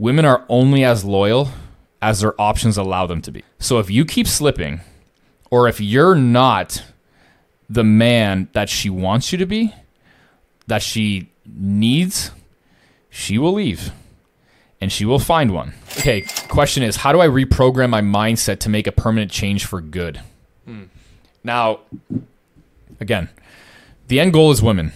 women are only as loyal as their options allow them to be. So if you keep slipping, or if you're not the man that she wants you to be, that she needs, she will leave and she will find one. Okay, question is how do I reprogram my mindset to make a permanent change for good? Hmm. Now, again, the end goal is women.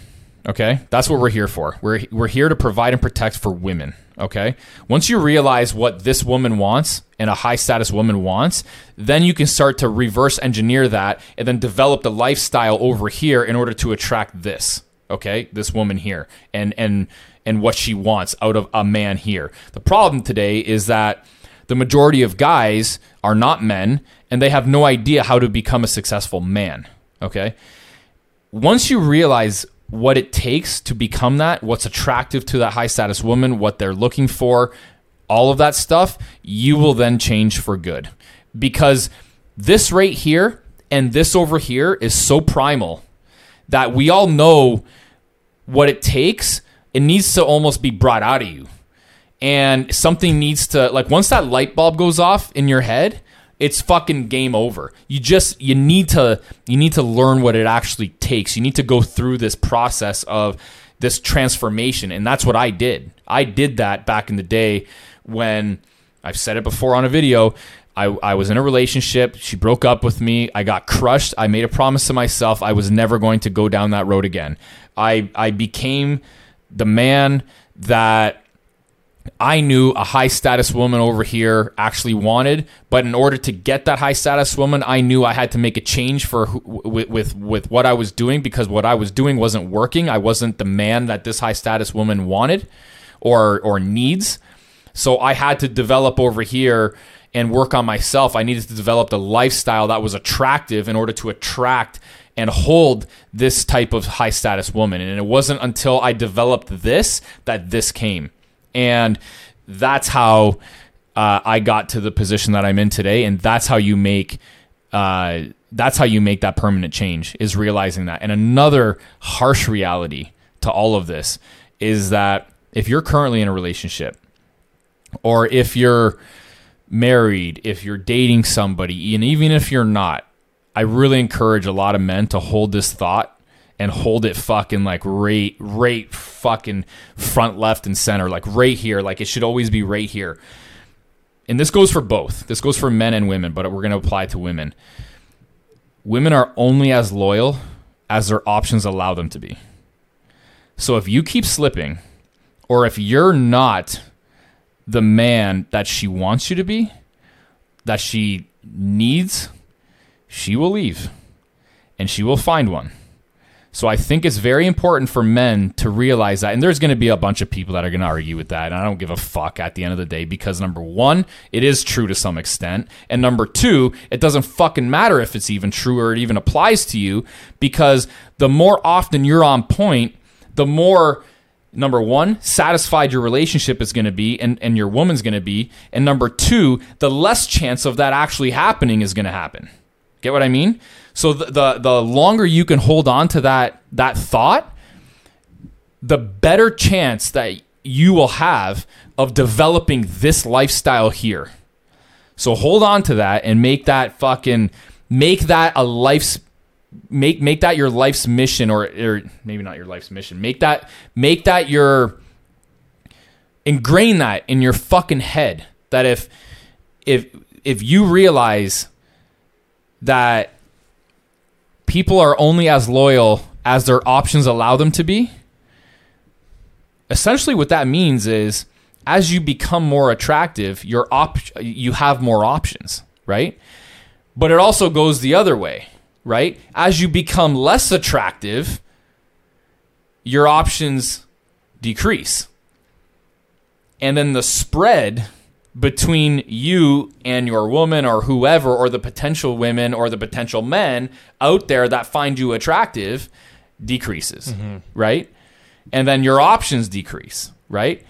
Okay, that's what we're here for. We're we're here to provide and protect for women. Okay, once you realize what this woman wants and a high status woman wants, then you can start to reverse engineer that and then develop the lifestyle over here in order to attract this. Okay, this woman here and and and what she wants out of a man here. The problem today is that the majority of guys are not men and they have no idea how to become a successful man. Okay, once you realize what it takes to become that, what's attractive to that high status woman, what they're looking for, all of that stuff, you will then change for good. Because this right here and this over here is so primal that we all know what it takes. It needs to almost be brought out of you. And something needs to, like, once that light bulb goes off in your head, it's fucking game over. You just you need to you need to learn what it actually takes. You need to go through this process of this transformation and that's what I did. I did that back in the day when I've said it before on a video. I, I was in a relationship. She broke up with me. I got crushed. I made a promise to myself I was never going to go down that road again. I, I became the man that I knew a high status woman over here actually wanted, but in order to get that high status woman, I knew I had to make a change for with, with with what I was doing because what I was doing wasn't working. I wasn't the man that this high status woman wanted or or needs. So I had to develop over here and work on myself. I needed to develop the lifestyle that was attractive in order to attract and hold this type of high status woman. And it wasn't until I developed this that this came and that's how uh, I got to the position that I'm in today, and that's how you make uh, that's how you make that permanent change is realizing that. And another harsh reality to all of this is that if you're currently in a relationship, or if you're married, if you're dating somebody, and even if you're not, I really encourage a lot of men to hold this thought and hold it fucking like right, right fucking front, left, and center, like right here. Like it should always be right here. And this goes for both. This goes for men and women, but we're going to apply to women. Women are only as loyal as their options allow them to be. So if you keep slipping, or if you're not the man that she wants you to be, that she needs, she will leave and she will find one. So I think it's very important for men to realize that. And there's going to be a bunch of people that are going to argue with that. And I don't give a fuck at the end of the day because number one, it is true to some extent. And number two, it doesn't fucking matter if it's even true or it even applies to you because the more often you're on point, the more number one, satisfied your relationship is going to be and, and your woman's going to be. And number two, the less chance of that actually happening is going to happen. Get what I mean? So the, the the longer you can hold on to that that thought, the better chance that you will have of developing this lifestyle here. So hold on to that and make that fucking make that a life's make make that your life's mission or or maybe not your life's mission. Make that make that your ingrain that in your fucking head that if if if you realize that people are only as loyal as their options allow them to be. Essentially, what that means is as you become more attractive, your op- you have more options, right? But it also goes the other way, right? As you become less attractive, your options decrease. And then the spread between you and your woman or whoever or the potential women or the potential men out there that find you attractive decreases, mm-hmm. right? And then your options decrease, right?